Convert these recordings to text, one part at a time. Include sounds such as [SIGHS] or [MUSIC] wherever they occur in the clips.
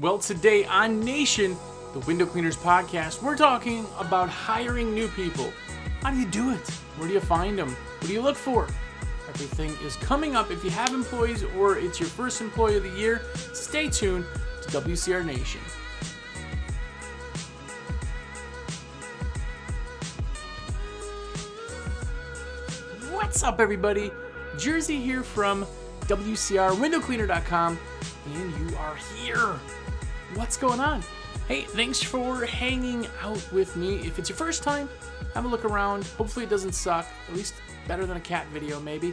Well, today on Nation, the Window Cleaners podcast, we're talking about hiring new people. How do you do it? Where do you find them? What do you look for? Everything is coming up. If you have employees or it's your first employee of the year, stay tuned to WCR Nation. What's up, everybody? Jersey here from WCRWindowCleaner.com, and you are here. What's going on? Hey, thanks for hanging out with me. If it's your first time, have a look around. Hopefully, it doesn't suck. At least better than a cat video, maybe.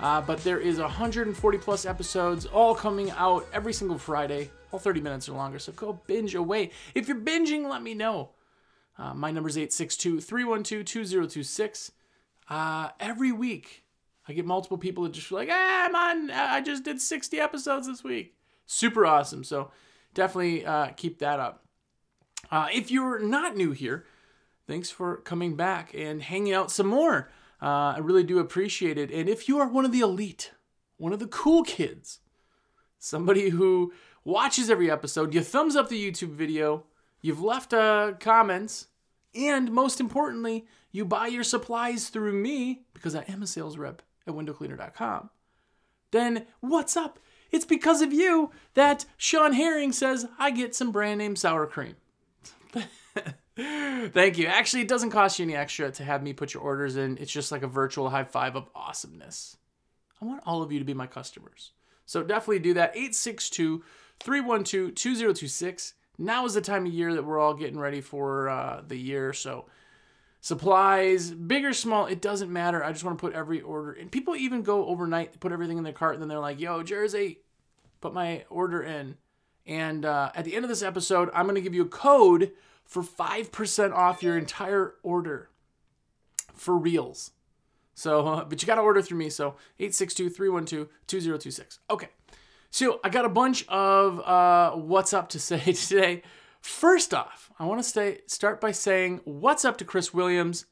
Uh, but there is 140 plus episodes, all coming out every single Friday, all 30 minutes or longer. So go binge away. If you're binging, let me know. Uh, my number is 862 312 2026. Uh, every week, I get multiple people that just like, ah, I'm on, I just did 60 episodes this week. Super awesome. So definitely uh, keep that up. Uh, if you're not new here, thanks for coming back and hanging out some more. Uh, I really do appreciate it. And if you are one of the elite, one of the cool kids, somebody who watches every episode, you thumbs up the YouTube video, you've left uh, comments, and most importantly, you buy your supplies through me because I am a sales rep at windowcleaner.com, then what's up? It's because of you that Sean Herring says I get some brand name sour cream. [LAUGHS] Thank you. Actually, it doesn't cost you any extra to have me put your orders in. It's just like a virtual high five of awesomeness. I want all of you to be my customers. So definitely do that. 862 312 2026. Now is the time of year that we're all getting ready for uh, the year. So supplies, big or small, it doesn't matter. I just want to put every order. And people even go overnight, put everything in their cart, and then they're like, yo, Jersey, put my order in. And uh, at the end of this episode, I'm going to give you a code for 5% off your entire order for reals. So, uh, [LAUGHS] but you got to order through me. So 862 312 2026. Okay. So I got a bunch of uh, what's up to say [LAUGHS] today. First off, I want to stay, start by saying what's up to Chris Williams,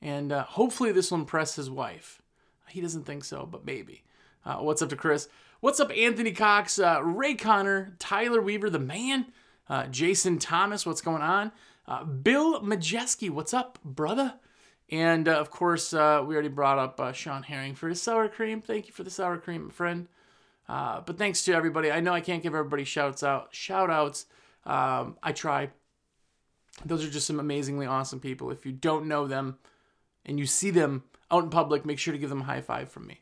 and uh, hopefully this will impress his wife. He doesn't think so, but maybe. Uh, what's up to Chris? What's up, Anthony Cox, uh, Ray Connor, Tyler Weaver, the man, uh, Jason Thomas, what's going on? Uh, Bill Majeski, what's up, brother? And uh, of course, we already brought up Sean Herring for his sour cream. Thank you for the sour cream, friend. but thanks to everybody. I know I can't give everybody shouts out, shout outs. Um, I try. Those are just some amazingly awesome people. If you don't know them and you see them out in public, make sure to give them a high five from me.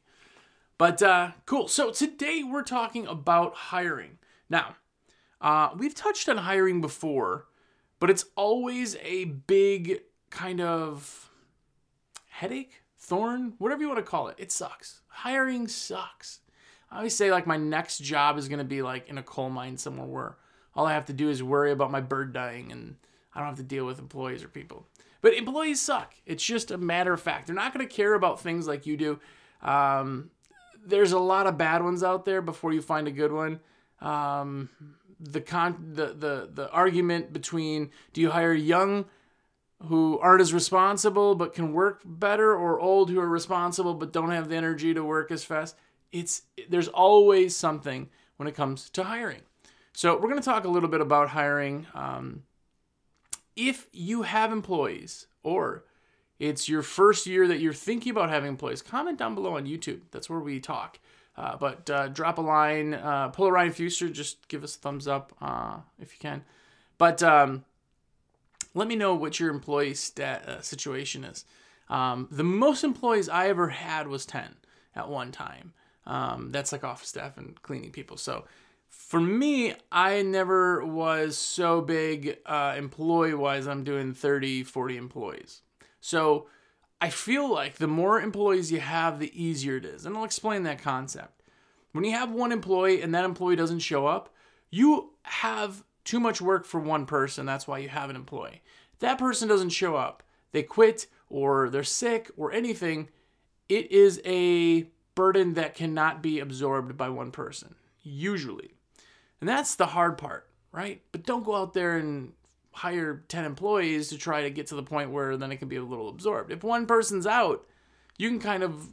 But uh, cool. So today we're talking about hiring. Now, uh, we've touched on hiring before, but it's always a big kind of headache, thorn, whatever you want to call it. It sucks. Hiring sucks. I always say like my next job is going to be like in a coal mine somewhere where all I have to do is worry about my bird dying and I don't have to deal with employees or people. But employees suck. It's just a matter of fact. They're not going to care about things like you do. Um, there's a lot of bad ones out there before you find a good one. Um, the con the, the the argument between do you hire young who aren't as responsible but can work better or old who are responsible but don't have the energy to work as fast it's there's always something when it comes to hiring so we're going to talk a little bit about hiring um, if you have employees or it's your first year that you're thinking about having employees, comment down below on YouTube. That's where we talk. Uh, but uh, drop a line, uh, pull a Ryan Fuster, just give us a thumbs up uh, if you can. But um, let me know what your employee stat, uh, situation is. Um, the most employees I ever had was 10 at one time. Um, that's like office staff and cleaning people. So for me, I never was so big uh, employee wise. I'm doing 30, 40 employees. So I feel like the more employees you have, the easier it is. And I'll explain that concept. When you have one employee and that employee doesn't show up, you have too much work for one person. That's why you have an employee. That person doesn't show up, they quit or they're sick or anything, it is a burden that cannot be absorbed by one person, usually. And that's the hard part, right? But don't go out there and hire 10 employees to try to get to the point where then it can be a little absorbed. If one person's out, you can kind of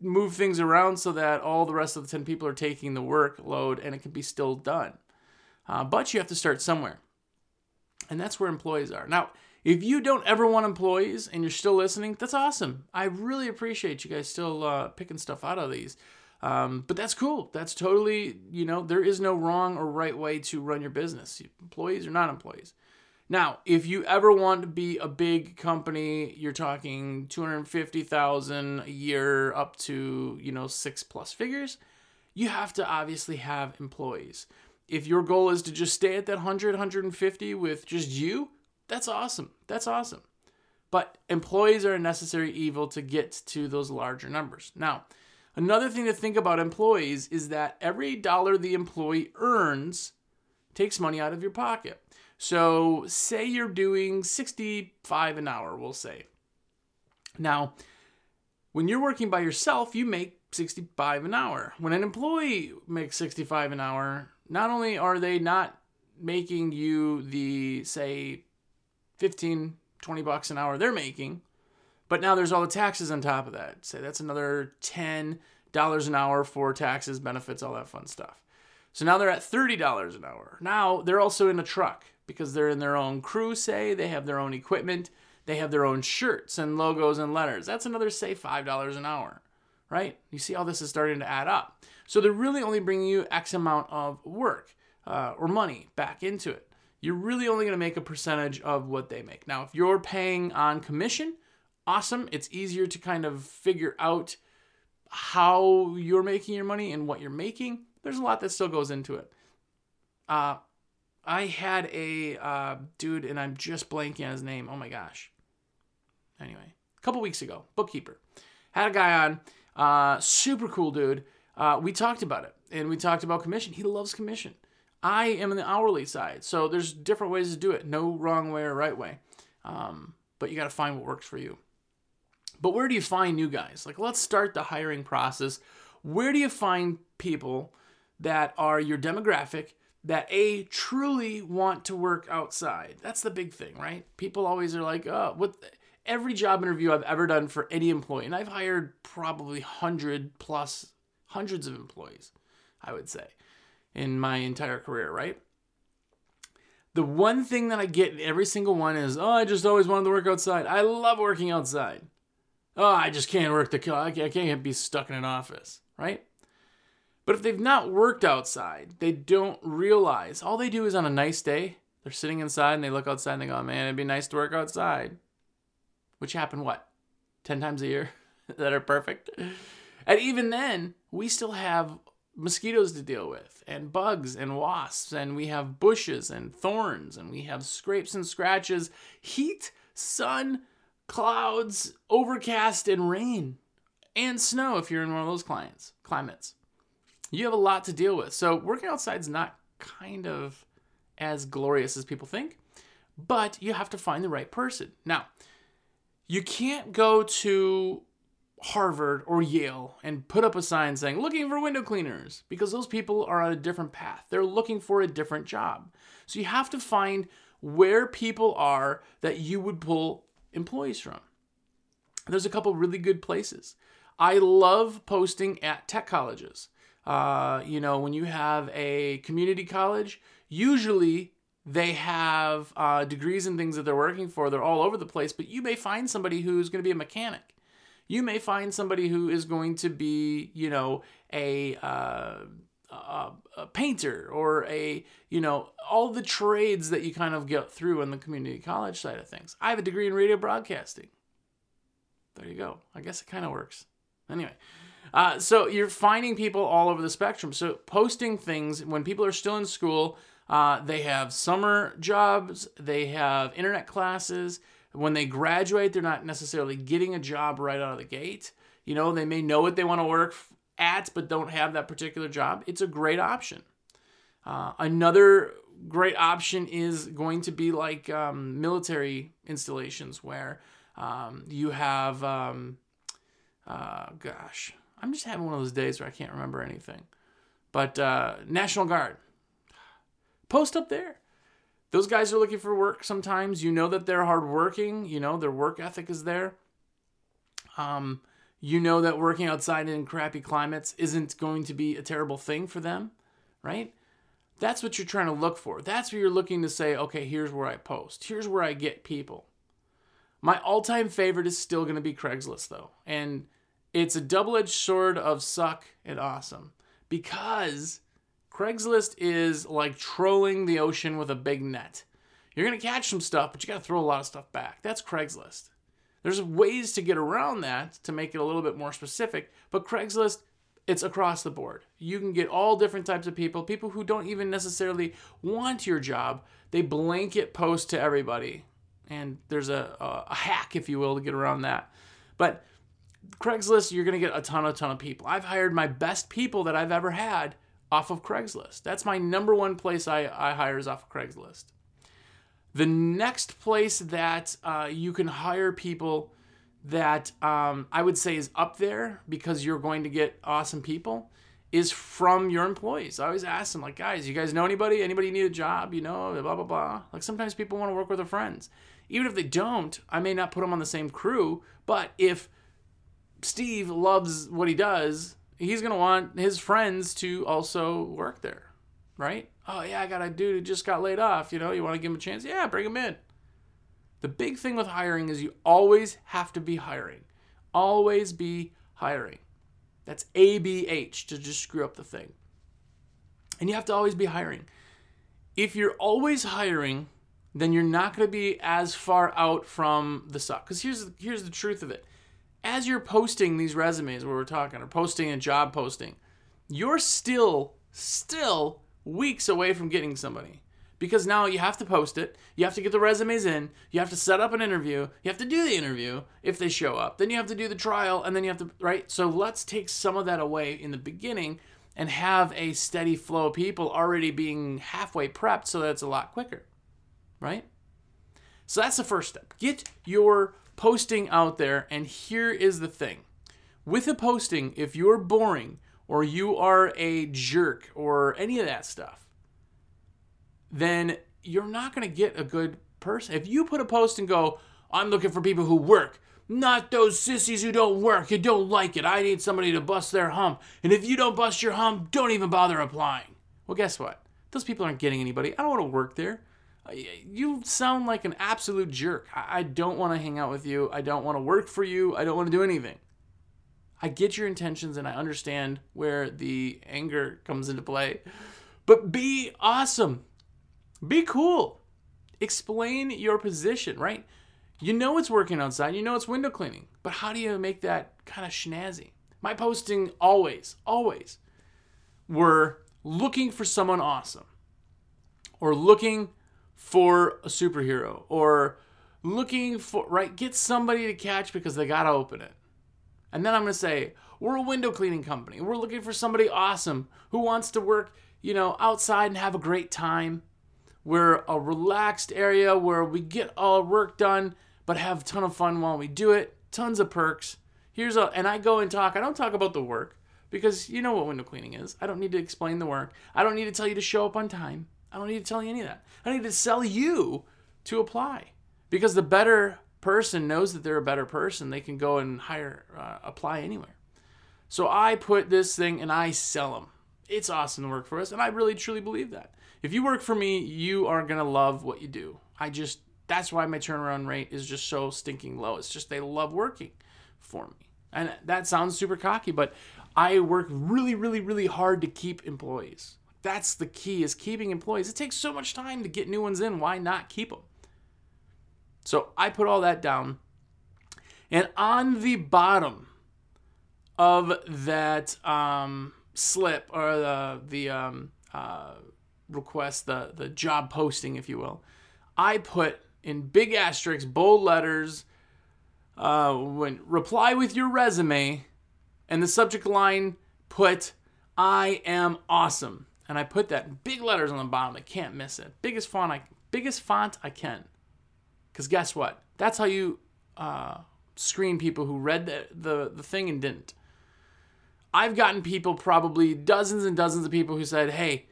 move things around so that all the rest of the 10 people are taking the workload and it can be still done. Uh, but you have to start somewhere. And that's where employees are. Now, if you don't ever want employees and you're still listening, that's awesome. I really appreciate you guys still uh, picking stuff out of these. Um, but that's cool. That's totally, you know, there is no wrong or right way to run your business. Employees or not employees. Now, if you ever want to be a big company, you're talking 250,000 a year up to, you know, 6 plus figures, you have to obviously have employees. If your goal is to just stay at that 100, 150 with just you, that's awesome. That's awesome. But employees are a necessary evil to get to those larger numbers. Now, another thing to think about employees is that every dollar the employee earns takes money out of your pocket. So, say you're doing 65 an hour, we'll say. Now, when you're working by yourself, you make 65 an hour. When an employee makes 65 an hour, not only are they not making you the say 15 20 bucks an hour they're making, but now there's all the taxes on top of that. Say that's another $10 an hour for taxes, benefits, all that fun stuff. So now they're at $30 an hour. Now they're also in a truck because they're in their own crew, say, they have their own equipment, they have their own shirts and logos and letters. That's another, say, $5 an hour, right? You see how this is starting to add up. So they're really only bringing you X amount of work uh, or money back into it. You're really only going to make a percentage of what they make. Now, if you're paying on commission, awesome. It's easier to kind of figure out how you're making your money and what you're making. There's a lot that still goes into it. Uh, I had a uh, dude, and I'm just blanking on his name. Oh my gosh. Anyway, a couple weeks ago, bookkeeper had a guy on, uh, super cool dude. Uh, we talked about it, and we talked about commission. He loves commission. I am in the hourly side, so there's different ways to do it. No wrong way or right way, um, but you got to find what works for you. But where do you find new guys? Like, let's start the hiring process. Where do you find people that are your demographic? that a truly want to work outside. That's the big thing, right? People always are like, "Oh, what every job interview I've ever done for any employee, and I've hired probably 100 plus hundreds of employees, I would say, in my entire career, right? The one thing that I get in every single one is, "Oh, I just always wanted to work outside. I love working outside." Oh, I just can't work the I can't be stuck in an office, right? But if they've not worked outside, they don't realize. All they do is on a nice day, they're sitting inside and they look outside and they go, man, it'd be nice to work outside. Which happen what? 10 times a year [LAUGHS] that are perfect. And even then, we still have mosquitoes to deal with, and bugs and wasps, and we have bushes and thorns, and we have scrapes and scratches, heat, sun, clouds, overcast, and rain, and snow if you're in one of those clients, climates you have a lot to deal with. So working outside is not kind of as glorious as people think, but you have to find the right person. Now, you can't go to Harvard or Yale and put up a sign saying looking for window cleaners because those people are on a different path. They're looking for a different job. So you have to find where people are that you would pull employees from. There's a couple really good places. I love posting at tech colleges. Uh, you know, when you have a community college, usually they have uh, degrees and things that they're working for. They're all over the place, but you may find somebody who's going to be a mechanic. You may find somebody who is going to be, you know, a, uh, a, a painter or a, you know, all the trades that you kind of get through in the community college side of things. I have a degree in radio broadcasting. There you go. I guess it kind of works. Anyway, uh, so you're finding people all over the spectrum. So posting things when people are still in school, uh, they have summer jobs, they have internet classes. When they graduate, they're not necessarily getting a job right out of the gate. You know, they may know what they want to work at, but don't have that particular job. It's a great option. Uh, another great option is going to be like um, military installations where um, you have, um, uh, gosh, I'm just having one of those days where I can't remember anything. But uh, National Guard, post up there. Those guys are looking for work sometimes. You know that they're hardworking. You know their work ethic is there. Um, you know that working outside in crappy climates isn't going to be a terrible thing for them, right? That's what you're trying to look for. That's what you're looking to say, okay, here's where I post. Here's where I get people. My all-time favorite is still going to be Craigslist though. And it's a double-edged sword of suck and awesome because Craigslist is like trolling the ocean with a big net. You're going to catch some stuff, but you got to throw a lot of stuff back. That's Craigslist. There's ways to get around that to make it a little bit more specific, but Craigslist, it's across the board. You can get all different types of people, people who don't even necessarily want your job. They blanket post to everybody. And there's a, a, hack, if you will, to get around that. But Craigslist, you're going to get a ton, a ton of people. I've hired my best people that I've ever had off of Craigslist. That's my number one place I, I hire is off of Craigslist. The next place that uh, you can hire people that um, I would say is up there because you're going to get awesome people is from your employees. I always ask them, like, guys, you guys know anybody? Anybody need a job? You know, blah, blah, blah. Like sometimes people want to work with their friends. Even if they don't, I may not put them on the same crew, but if Steve loves what he does, he's going to want his friends to also work there, right? Oh, yeah, I got a dude who just got laid off. You know, you want to give him a chance? Yeah, bring him in. The big thing with hiring is you always have to be hiring. Always be hiring. That's ABH to just screw up the thing. And you have to always be hiring. If you're always hiring, then you're not going to be as far out from the suck. Because here's here's the truth of it: as you're posting these resumes, where we're talking, or posting a job posting, you're still still weeks away from getting somebody because now you have to post it, you have to get the resumes in, you have to set up an interview, you have to do the interview if they show up, then you have to do the trial, and then you have to, right? So let's take some of that away in the beginning and have a steady flow of people already being halfway prepped so that it's a lot quicker, right? So that's the first step. Get your posting out there, and here is the thing with a posting, if you're boring or you are a jerk or any of that stuff, then you're not going to get a good person. If you put a post and go, I'm looking for people who work, not those sissies who don't work, who don't like it. I need somebody to bust their hump. And if you don't bust your hump, don't even bother applying. Well, guess what? Those people aren't getting anybody. I don't want to work there. You sound like an absolute jerk. I don't want to hang out with you. I don't want to work for you. I don't want to do anything. I get your intentions and I understand where the anger comes into play. But be awesome. Be cool. Explain your position, right? You know it's working outside, you know it's window cleaning, but how do you make that kind of snazzy? My posting always, always were looking for someone awesome or looking for a superhero or looking for, right? Get somebody to catch because they got to open it. And then I'm going to say, we're a window cleaning company. We're looking for somebody awesome who wants to work, you know, outside and have a great time we're a relaxed area where we get all work done, but have a ton of fun while we do it. Tons of perks. Here's a, and I go and talk. I don't talk about the work because you know what window cleaning is. I don't need to explain the work. I don't need to tell you to show up on time. I don't need to tell you any of that. I need to sell you to apply because the better person knows that they're a better person. They can go and hire, uh, apply anywhere. So I put this thing and I sell them. It's awesome to work for us, and I really truly believe that if you work for me, you are going to love what you do. I just, that's why my turnaround rate is just so stinking low. It's just they love working for me. And that sounds super cocky, but I work really, really, really hard to keep employees. That's the key is keeping employees. It takes so much time to get new ones in. Why not keep them? So I put all that down. And on the bottom of that um, slip or the, the um, uh, request, the the job posting, if you will, I put in big asterisks, bold letters, uh, when reply with your resume, and the subject line put I am awesome, and I put that in big letters on the bottom. I can't miss it. Biggest font I biggest font I can, because guess what? That's how you uh, screen people who read the, the the thing and didn't. I've gotten people, probably dozens and dozens of people who said, "Hey,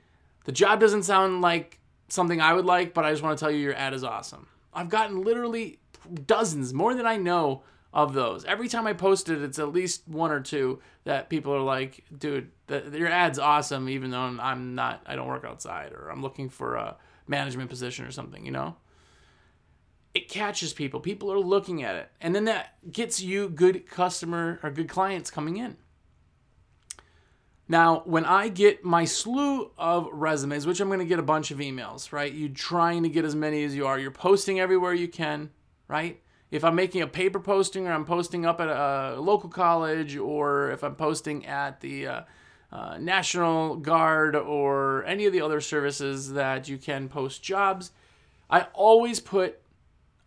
the job doesn't sound like something I would like, but I just want to tell you your ad is awesome. I've gotten literally dozens, more than I know, of those. Every time I post it, it's at least one or two that people are like, dude, the, your ad's awesome, even though I'm not, I don't work outside or I'm looking for a management position or something, you know? It catches people. People are looking at it. And then that gets you good customer or good clients coming in. Now, when I get my slew of resumes, which I'm going to get a bunch of emails, right? You're trying to get as many as you are. You're posting everywhere you can, right? If I'm making a paper posting or I'm posting up at a local college or if I'm posting at the uh, uh, National Guard or any of the other services that you can post jobs, I always put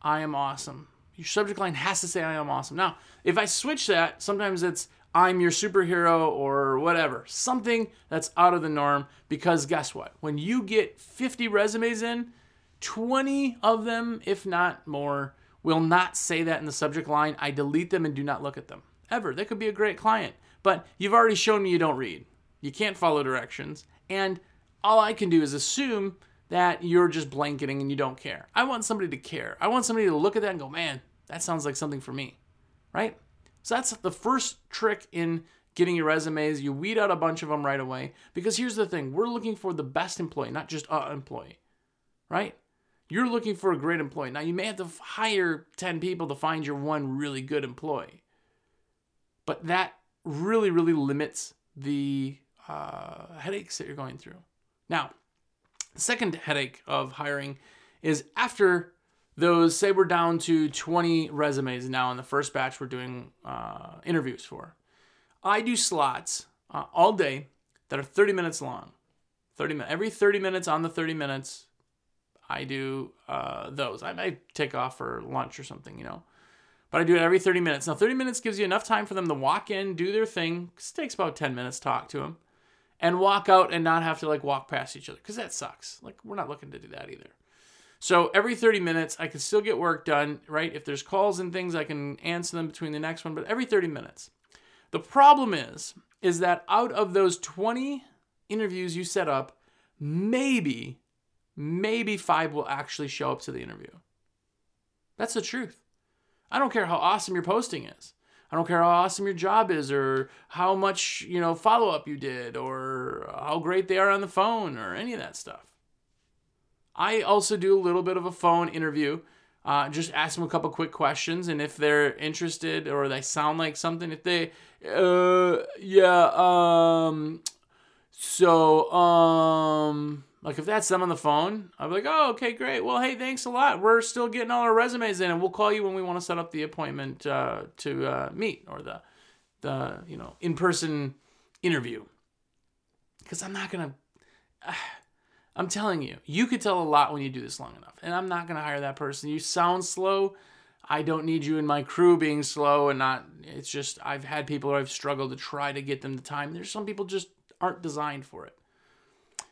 I am awesome. Your subject line has to say I am awesome. Now, if I switch that, sometimes it's I'm your superhero or whatever. Something that's out of the norm because guess what? When you get 50 resumes in, 20 of them, if not more, will not say that in the subject line. I delete them and do not look at them. Ever. They could be a great client, but you've already shown me you don't read. You can't follow directions. And all I can do is assume that you're just blanketing and you don't care. I want somebody to care. I want somebody to look at that and go, man, that sounds like something for me. Right? So that's the first trick in getting your resumes. You weed out a bunch of them right away. Because here's the thing we're looking for the best employee, not just a employee, right? You're looking for a great employee. Now, you may have to hire 10 people to find your one really good employee. But that really, really limits the uh, headaches that you're going through. Now, the second headache of hiring is after those say we're down to 20 resumes now in the first batch we're doing uh, interviews for. I do slots uh, all day that are 30 minutes long. 30 minutes every 30 minutes on the 30 minutes i do uh, those. I might take off for lunch or something you know but i do it every 30 minutes. Now 30 minutes gives you enough time for them to walk in do their thing it takes about 10 minutes to talk to them and walk out and not have to like walk past each other because that sucks like we're not looking to do that either so every 30 minutes, I can still get work done, right? If there's calls and things, I can answer them between the next one, but every 30 minutes. The problem is, is that out of those 20 interviews you set up, maybe, maybe five will actually show up to the interview. That's the truth. I don't care how awesome your posting is. I don't care how awesome your job is or how much, you know, follow up you did or how great they are on the phone or any of that stuff. I also do a little bit of a phone interview. Uh, just ask them a couple quick questions, and if they're interested or they sound like something, if they, uh, yeah, um, so, um, like if that's them on the phone, I'm like, oh, okay, great. Well, hey, thanks a lot. We're still getting all our resumes in, and we'll call you when we want to set up the appointment uh, to uh, meet or the, the you know, in person interview. Because I'm not gonna. Uh, [SIGHS] I'm telling you, you could tell a lot when you do this long enough. And I'm not to hire that person. You sound slow. I don't need you in my crew being slow and not. It's just, I've had people I've struggled to try to get them the time. There's some people just aren't designed for it.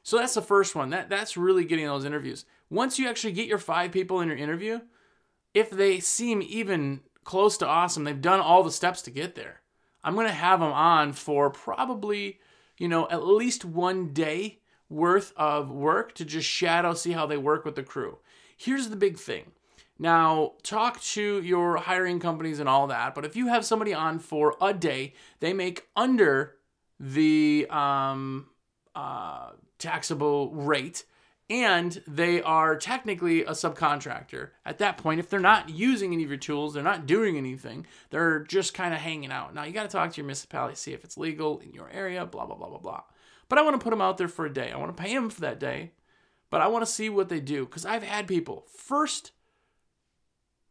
So that's the first one. That That's really getting those interviews. Once you actually get your five people in your interview, if they seem even close to awesome, they've done all the steps to get there. I'm going to have them on for probably, you know, at least one day worth of work to just shadow, see how they work with the crew. Here's the big thing. Now, talk to your hiring companies and all that, but if you have somebody on for a day, they make under the um, uh, taxable rate and they are technically a subcontractor. At that point, if they're not using any of your tools, they're not doing anything, they're just kind of hanging out. Now, you got to talk to your municipality, see if it's legal in your area, blah, blah, blah, blah, blah. But I want to put them out there for a day. I want to pay them for that day, but I want to see what they do because I've had people first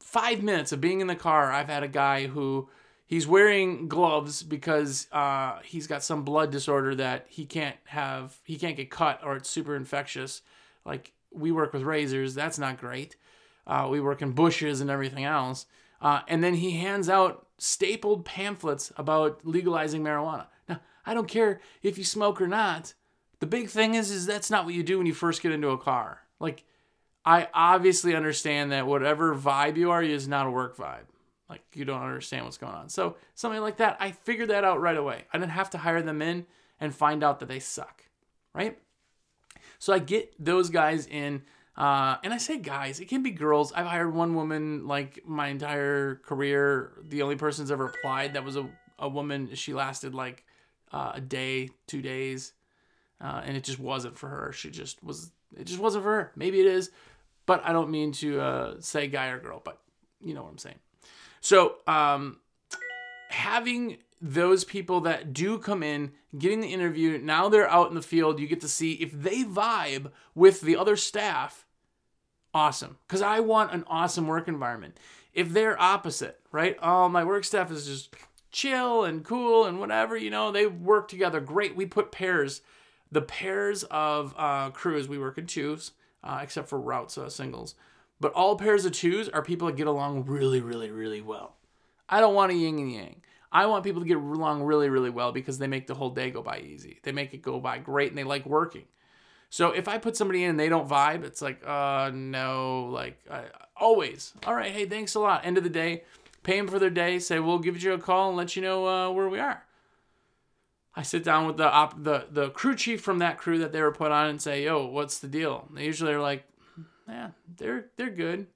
five minutes of being in the car. I've had a guy who he's wearing gloves because uh, he's got some blood disorder that he can't have. He can't get cut or it's super infectious. Like we work with razors, that's not great. Uh, we work in bushes and everything else. Uh, and then he hands out stapled pamphlets about legalizing marijuana. Now, I don't care if you smoke or not. The big thing is is that's not what you do when you first get into a car. Like I obviously understand that whatever vibe you are is not a work vibe. Like you don't understand what's going on. So something like that, I figured that out right away. I didn't have to hire them in and find out that they suck, right? So I get those guys in Uh, and I say guys, it can be girls. I've hired one woman like my entire career. The only person's ever applied that was a, a woman. She lasted like uh, a day, two days, uh, and it just wasn't for her. She just was. It just wasn't for her. Maybe it is, but I don't mean to uh, say guy or girl, but you know what I'm saying. So um, having those people that do come in, getting the interview, now they're out in the field, you get to see if they vibe with the other staff, awesome. Because I want an awesome work environment. If they're opposite, right? Oh, my work staff is just chill and cool and whatever, you know, they work together great. We put pairs, the pairs of uh, crews, we work in twos, uh, except for routes, uh, singles. But all pairs of twos are people that get along really, really, really well. I don't want a yin and yang. I want people to get along really, really well because they make the whole day go by easy. They make it go by great and they like working. So if I put somebody in and they don't vibe, it's like, uh, no, like I, always. All right, hey, thanks a lot. End of the day, pay them for their day. Say we'll give you a call and let you know uh, where we are. I sit down with the op- the the crew chief from that crew that they were put on and say, yo, what's the deal? They usually are like, yeah, they're they're good.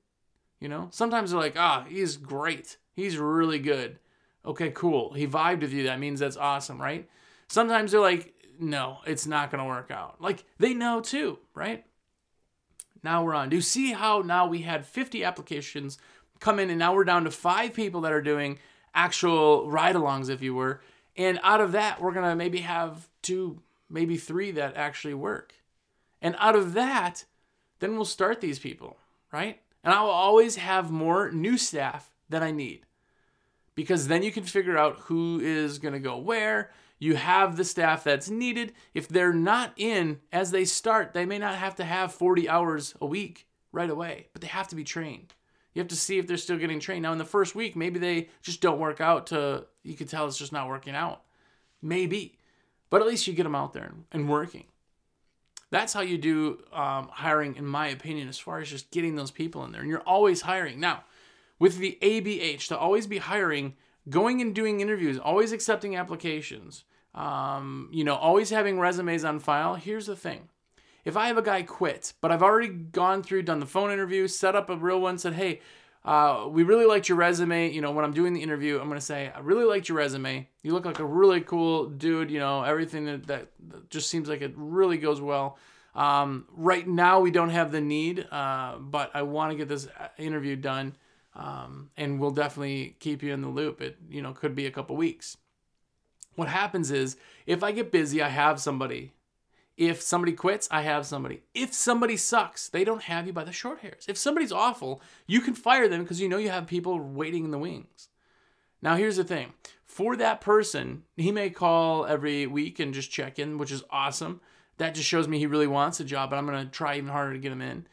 You know, sometimes they're like, ah, he's great. He's really good okay, cool. He vibed with you. That means that's awesome, right? Sometimes they're like, no, it's not going to work out. Like they know too, right? Now we're on. Do you see how now we had 50 applications come in and now we're down to five people that are doing actual ride alongs, if you were. And out of that, we're going to maybe have two, maybe three that actually work. And out of that, then we'll start these people, right? And I will always have more new staff than I need because then you can figure out who is going to go where. You have the staff that's needed. If they're not in as they start, they may not have to have 40 hours a week right away, but they have to be trained. You have to see if they're still getting trained. Now, in the first week, maybe they just don't work out to, you can tell it's just not working out. Maybe. But at least you get them out there and working. That's how you do um, hiring, in my opinion, as far as just getting those people in there. And you're always hiring. Now, with the ABH to always be hiring, going and doing interviews, always accepting applications, um, you know, always having resumes on file. Here's the thing. If I have a guy quit, but I've already gone through, done the phone interview, set up a real one, said, hey, uh, we really liked your resume. You know, when I'm doing the interview, I'm to say, I really liked your resume. You look like a really cool dude. You know, everything that, that, that just seems like it really goes well. Um, right now, we don't have the need, uh, but I want to get this uh, interview done. Um, and we'll definitely keep you in the loop. It you know could be a couple weeks. What happens is if I get busy, I have somebody. If somebody quits, I have somebody. If somebody sucks, they don't have you by the short hairs. If somebody's awful, you can fire them because you know you have people waiting in the wings. Now, here's the thing for that person, he may call every week and just check in, which is awesome. That just shows me he really wants a job, but I'm going to try even harder to get him in.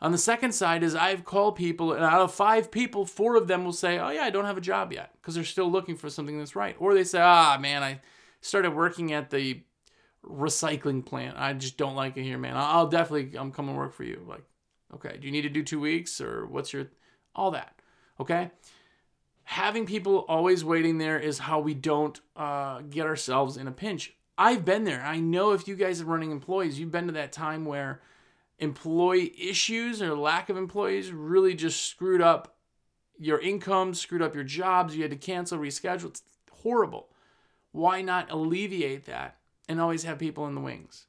On the second side is I've called people, and out of five people, four of them will say, "Oh yeah, I don't have a job yet," because they're still looking for something that's right. Or they say, "Ah man, I started working at the recycling plant. I just don't like it here, man. I'll definitely I'm coming work for you." Like, okay, do you need to do two weeks or what's your all that? Okay. Having people always waiting there is how we don't uh, get ourselves in a pinch. I've been there. I know if you guys are running employees, you've been to that time where employee issues or lack of employees really just screwed up your income, screwed up your jobs, you had to cancel, reschedule. It's horrible. Why not alleviate that and always have people in the wings,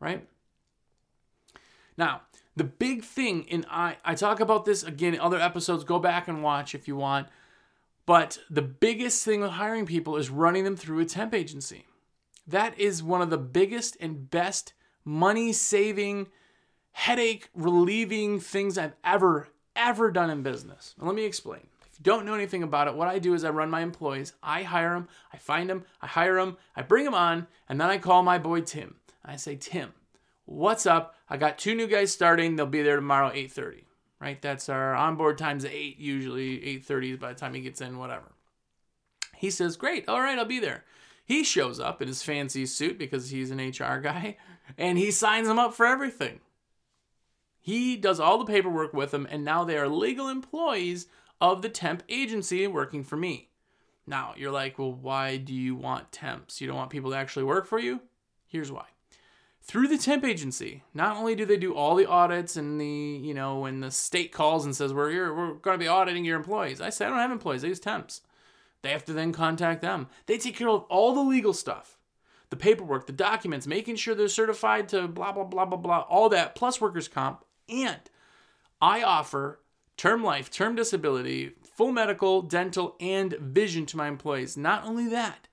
right? Now, the big thing in I I talk about this again in other episodes, go back and watch if you want. But the biggest thing with hiring people is running them through a temp agency. That is one of the biggest and best money saving headache relieving things I've ever, ever done in business. Now, let me explain. You don't know anything about it, what I do is I run my employees, I hire them, I find them, I hire them, I bring them on, and then I call my boy Tim. I say, Tim, what's up? I got two new guys starting. They'll be there tomorrow, 8:30. Right? That's our onboard time's 8 usually, 8:30 by the time he gets in, whatever. He says, Great, all right, I'll be there. He shows up in his fancy suit because he's an HR guy, [LAUGHS] and he signs them up for everything. He does all the paperwork with them, and now they are legal employees of the temp agency working for me. Now, you're like, well, why do you want temps? You don't want people to actually work for you? Here's why. through the temp agency. Not only do they do all the audits and the, you know, when the state calls and says we're here, we're going to be auditing your employees. I say I don't have employees. I use temps. They have to then contact them. They take care of all the legal stuff, the paperwork, the documents, making sure they're certified to blah blah blah blah blah, all that plus workers comp. And I offer term life, term disability, full medical, dental, and vision to my employees. Not only that,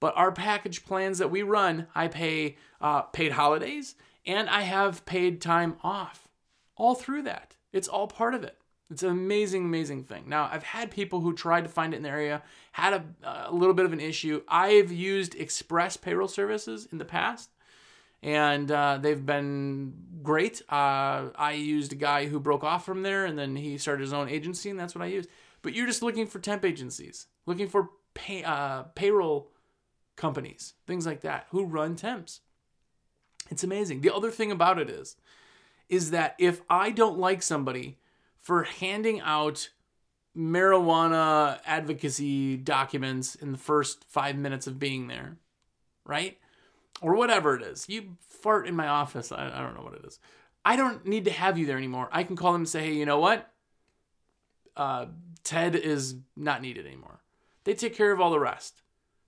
but our package plans that we run, I pay uh, paid holidays and I have paid time off. All through that. It's all part of it. It's an amazing, amazing thing. Now, I've had people who tried to find it in the area, had a, a little bit of an issue. I've used Express Payroll Services in the past, and uh, they've been great. Uh, I used a guy who broke off from there, and then he started his own agency, and that's what I use. But you're just looking for temp agencies, looking for pay, uh, payroll companies, things like that, who run temps. It's amazing. The other thing about it is, is that if I don't like somebody for handing out marijuana advocacy documents in the first five minutes of being there, right? Or whatever it is. You fart in my office. I, I don't know what it is. I don't need to have you there anymore. I can call them and say, hey, you know what? Uh, Ted is not needed anymore. They take care of all the rest.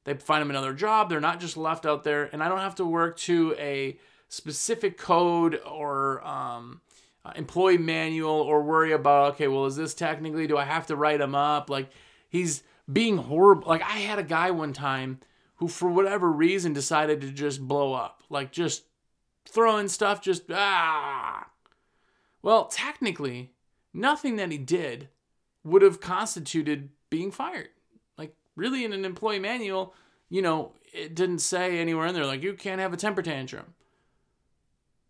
They find them another job. They're not just left out there, and I don't have to work to a specific code or um, uh, employee manual or worry about okay, well, is this technically? Do I have to write him up? Like he's being horrible. Like I had a guy one time who, for whatever reason, decided to just blow up, like just throwing stuff, just ah. Well, technically, nothing that he did would have constituted being fired Like, really in an employee manual, you know, it didn't say anywhere in there like you can't have a temper tantrum.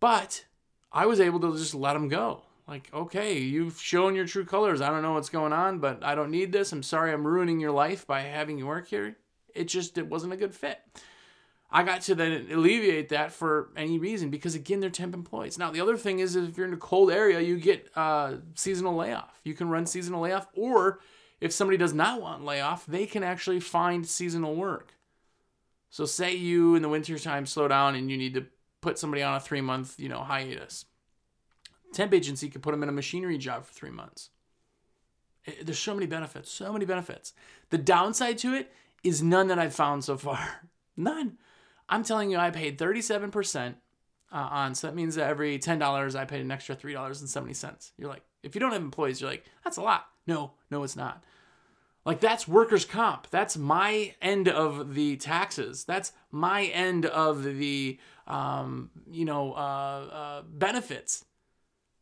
But I was able to just let him go. Like, okay, you've shown your true colors. I don't know what's going on, but I don't need this. I'm sorry I'm ruining your life by having you work here. It just it wasn't a good fit. I got to then alleviate that for any reason because again they're temp employees. Now the other thing is if you're in a cold area, you get uh, seasonal layoff. You can run seasonal layoff, or if somebody does not want layoff, they can actually find seasonal work. So say you in the winter time slow down and you need to put somebody on a three month, you know, hiatus. Temp agency could put them in a machinery job for three months. It, there's so many benefits, so many benefits. The downside to it is none that I've found so far. [LAUGHS] None. I'm telling you, I paid 37% uh, on. So that means that every $10, I paid an extra $3.70. You're like, if you don't have employees, you're like, that's a lot. No, no, it's not. Like that's workers' comp. That's my end of the taxes. That's my end of the, um, you know, uh, uh, benefits.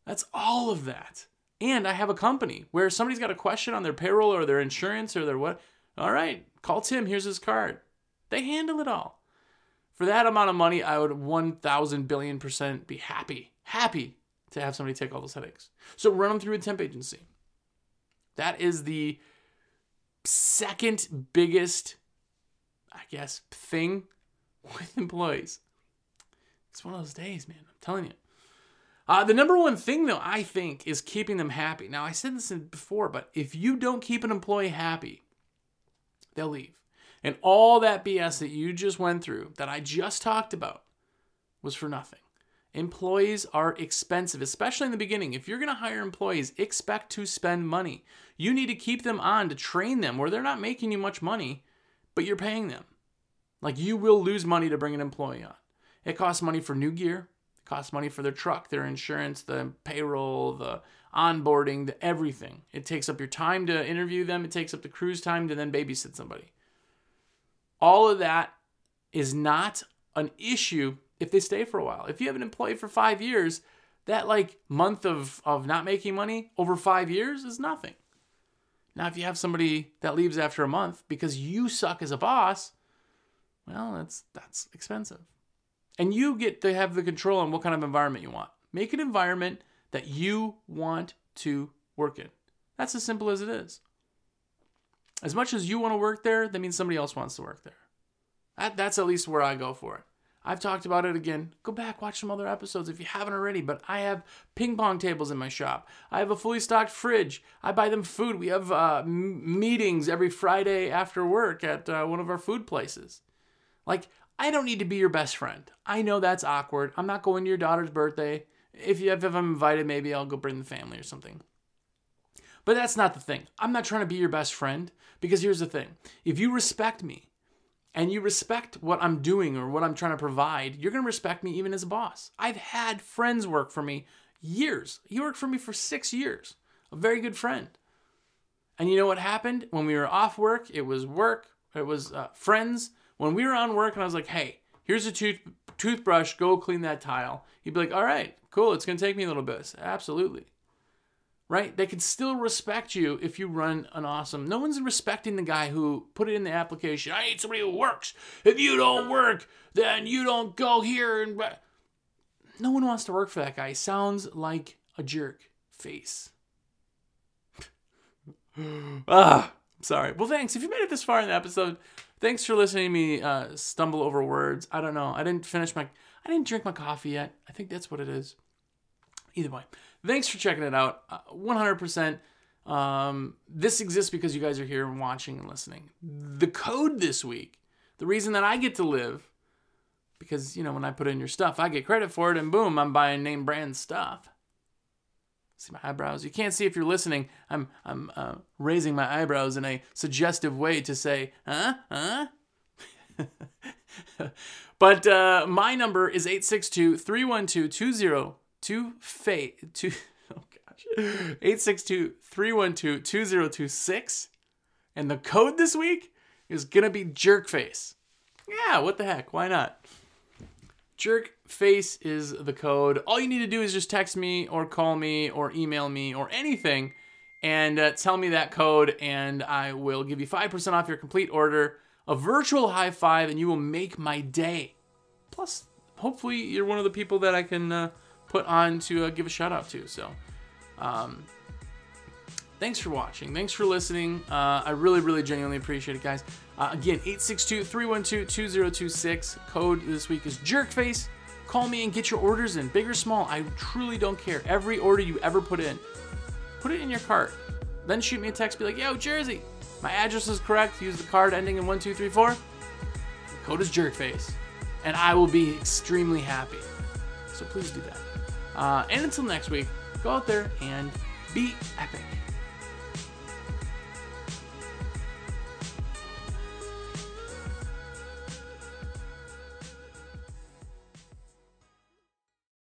That's all of that. And I have a company where somebody's got a question on their payroll or their insurance or their what. All right, call Tim. Here's his card. They handle it all. For that amount of money, I would 1,000 billion percent be happy, happy to have somebody take all those headaches. So run them through a temp agency. That is the second biggest, I guess, thing [LAUGHS] with employees. It's one of those days, man. I'm telling you. Uh, the number one thing, though, I think, is keeping them happy. Now, I said this before, but if you don't keep an employee happy, they'll leave. And all that BS that you just went through, that I just talked about, was for nothing. Employees are expensive, especially in the beginning. If you're going to hire employees, expect to spend money. You need to keep them on to train them where they're not making you much money, but you're paying them. Like you will lose money to bring an employee on. It costs money for new gear, it costs money for their truck, their insurance, the payroll, the onboarding, the everything. It takes up your time to interview them, it takes up the crew's time to then babysit somebody. All of that is not an issue if they stay for a while. If you have an employee for five years, that like month of, of not making money over five years is nothing. Now, if you have somebody that leaves after a month because you suck as a boss, well, that's that's expensive. And you get to have the control on what kind of environment you want. Make an environment that you want to work in. That's as simple as it is. As much as you want to work there, that means somebody else wants to work there. That, that's at least where I go for it. I've talked about it again. Go back, watch some other episodes if you haven't already. But I have ping pong tables in my shop. I have a fully stocked fridge. I buy them food. We have uh, m- meetings every Friday after work at uh, one of our food places. Like, I don't need to be your best friend. I know that's awkward. I'm not going to your daughter's birthday. If you if I'm invited, maybe I'll go bring the family or something. But that's not the thing. I'm not trying to be your best friend because here's the thing. If you respect me and you respect what I'm doing or what I'm trying to provide, you're going to respect me even as a boss. I've had friends work for me years. He worked for me for 6 years. A very good friend. And you know what happened? When we were off work, it was work, it was uh, friends. When we were on work and I was like, hey, here's a tooth, toothbrush, go clean that tile. He'd be like, all right, cool, it's going to take me a little bit. Absolutely. Right? They could still respect you if you run an awesome. No one's respecting the guy who put it in the application. I need somebody who works. If you don't work, then you don't go here. And no one wants to work for that guy. He sounds like a jerk face. [SIGHS] ah, sorry. Well, thanks. If you made it this far in the episode, thanks for listening to me uh, stumble over words. I don't know. I didn't finish my. I didn't drink my coffee yet. I think that's what it is. Either way, thanks for checking it out. Uh, 100%. Um, this exists because you guys are here and watching and listening. The code this week, the reason that I get to live, because you know when I put in your stuff, I get credit for it, and boom, I'm buying name brand stuff. See my eyebrows. You can't see if you're listening. I'm I'm uh, raising my eyebrows in a suggestive way to say, huh, huh. [LAUGHS] but uh, my number is 862-312-2022 fate two [LAUGHS] oh gosh. 862-312-2026 and the code this week is gonna be jerkface. Yeah what the heck? Why not? Jerk face is the code. All you need to do is just text me or call me or email me or anything and uh, tell me that code, and I will give you 5% off your complete order, a virtual high five, and you will make my day. Plus, hopefully, you're one of the people that I can uh, put on to uh, give a shout out to. So, um, thanks for watching. Thanks for listening. Uh, I really, really genuinely appreciate it, guys. Uh, again, 862 312 2026. Code this week is Jerkface. Call me and get your orders in, big or small. I truly don't care. Every order you ever put in, put it in your cart. Then shoot me a text, be like, yo, Jersey, my address is correct. Use the card ending in 1234. code is Jerkface. And I will be extremely happy. So please do that. Uh, and until next week, go out there and be epic.